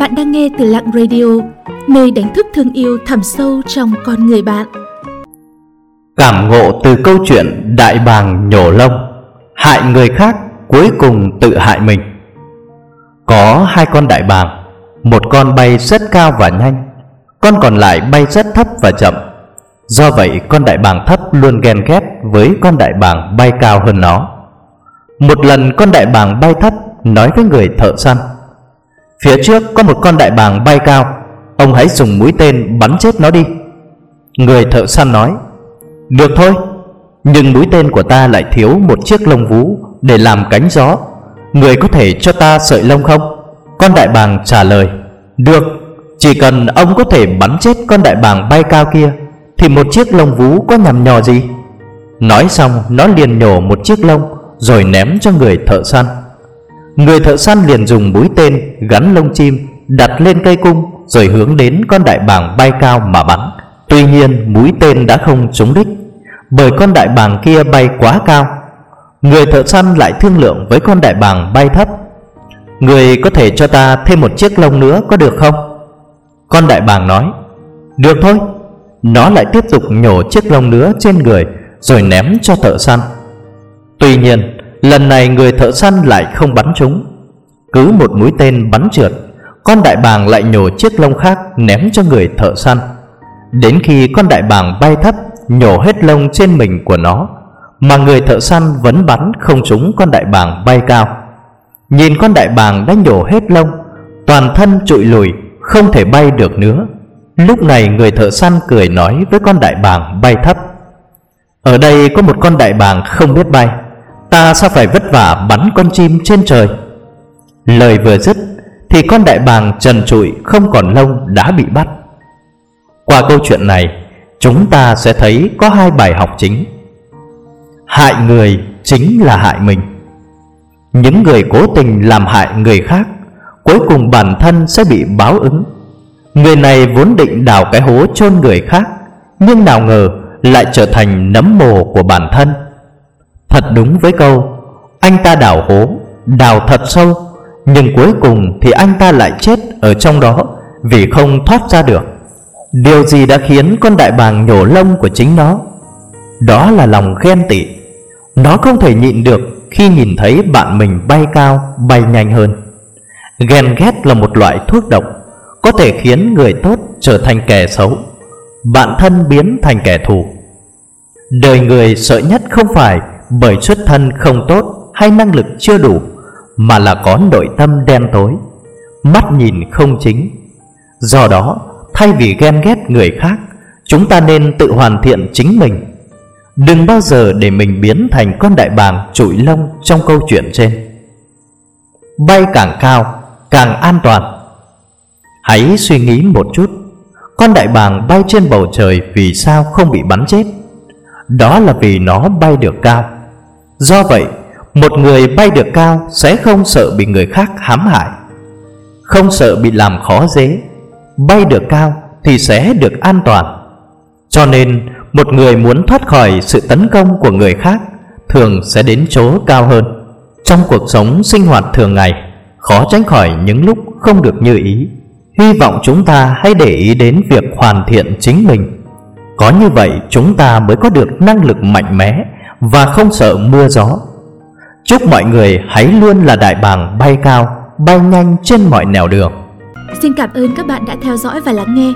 Bạn đang nghe từ Lặng Radio, nơi đánh thức thương yêu thẳm sâu trong con người bạn. Cảm ngộ từ câu chuyện đại bàng nhổ lông, hại người khác cuối cùng tự hại mình. Có hai con đại bàng, một con bay rất cao và nhanh, con còn lại bay rất thấp và chậm. Do vậy con đại bàng thấp luôn ghen ghét với con đại bàng bay cao hơn nó. Một lần con đại bàng bay thấp nói với người thợ săn Phía trước có một con đại bàng bay cao. Ông hãy dùng mũi tên bắn chết nó đi. Người thợ săn nói, Được thôi, Nhưng mũi tên của ta lại thiếu một chiếc lông vú Để làm cánh gió. Người có thể cho ta sợi lông không? Con đại bàng trả lời, Được, Chỉ cần ông có thể bắn chết con đại bàng bay cao kia, Thì một chiếc lông vú có nhằm nhò gì? Nói xong, nó liền nhổ một chiếc lông Rồi ném cho người thợ săn. Người thợ săn liền dùng mũi tên gắn lông chim, đặt lên cây cung, rồi hướng đến con đại bàng bay cao mà bắn. Tuy nhiên, mũi tên đã không trúng đích, bởi con đại bàng kia bay quá cao. Người thợ săn lại thương lượng với con đại bàng bay thấp. Người có thể cho ta thêm một chiếc lông nữa có được không? Con đại bàng nói, Được thôi Nó lại tiếp tục nhổ chiếc lông nữa trên người, Rồi ném cho thợ săn Tuy nhiên Lần này người thợ săn lại không bắn chúng. Cứ một mũi tên bắn trượt, Con đại bàng lại nhổ chiếc lông khác Ném cho người thợ săn. Đến khi con đại bàng bay thấp, Nhổ hết lông trên mình của nó, Mà người thợ săn vẫn bắn không trúng con đại bàng bay cao. Nhìn con đại bàng đã nhổ hết lông, Toàn thân trụi lùi, Không thể bay được nữa. Lúc này người thợ săn cười nói với con đại bàng bay thấp. Ở đây có một con đại bàng không biết bay. Ta sao phải vất vả bắn con chim trên trời. Lời vừa dứt, Thì con đại bàng trần trụi không còn lông đã bị bắt. Qua câu chuyện này, Chúng ta sẽ thấy có hai bài học chính. Hại người chính là hại mình. Những người cố tình làm hại người khác, Cuối cùng bản thân sẽ bị báo ứng. Người này vốn định đào cái hố chôn người khác, Nhưng nào ngờ lại trở thành nấm mồ của bản thân. Thật đúng với câu, Anh ta đào hố, Đào thật sâu, Nhưng cuối cùng thì anh ta lại chết ở trong đó Vì không thoát ra được. Điều gì đã khiến con đại bàng nhổ lông của chính nó? Đó là lòng ghen tị. Nó không thể nhịn được Khi nhìn thấy bạn mình bay cao, Bay nhanh hơn. Ghen ghét là một loại thuốc độc, Có thể khiến người tốt trở thành kẻ xấu, Bạn thân biến thành kẻ thù. Đời người sợ nhất không phải bởi xuất thân không tốt hay năng lực chưa đủ, mà là có nội tâm đen tối, mắt nhìn không chính. Do đó, thay vì ghen ghét người khác, chúng ta nên tự hoàn thiện chính mình. Đừng bao giờ để mình biến thành con đại bàng trụi lông trong câu chuyện trên. Bay càng cao, càng an toàn. Hãy suy nghĩ một chút, con đại bàng bay trên bầu trời vì sao không bị bắn chết? Đó là vì nó bay được cao. Do vậy, Một người bay được cao Sẽ không sợ bị người khác hãm hại. Không sợ bị làm khó dễ, Bay được cao Thì sẽ được an toàn. Cho nên, Một người muốn thoát khỏi sự tấn công của người khác Thường sẽ đến chỗ cao hơn. Trong cuộc sống sinh hoạt thường ngày, Khó tránh khỏi những lúc không được như ý. Hy vọng chúng ta hãy để ý đến việc hoàn thiện chính mình. Có như vậy, chúng ta mới có được năng lực mạnh mẽ và không sợ mưa gió. Chúc mọi người hãy luôn là đại bàng bay cao, bay nhanh trên mọi nẻo đường. Xin cảm ơn các bạn đã theo dõi và lắng nghe.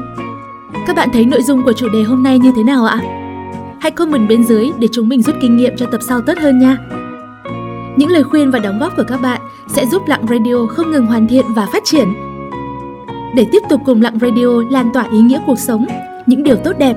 Các bạn thấy nội dung của chủ đề hôm nay như thế nào ạ? Hãy comment bên dưới để chúng mình rút kinh nghiệm cho tập sau tốt hơn nha. Những lời khuyên và đóng góp của các bạn sẽ giúp Lặng Radio không ngừng hoàn thiện và phát triển. Để tiếp tục cùng Lặng Radio lan tỏa ý nghĩa cuộc sống, những điều tốt đẹp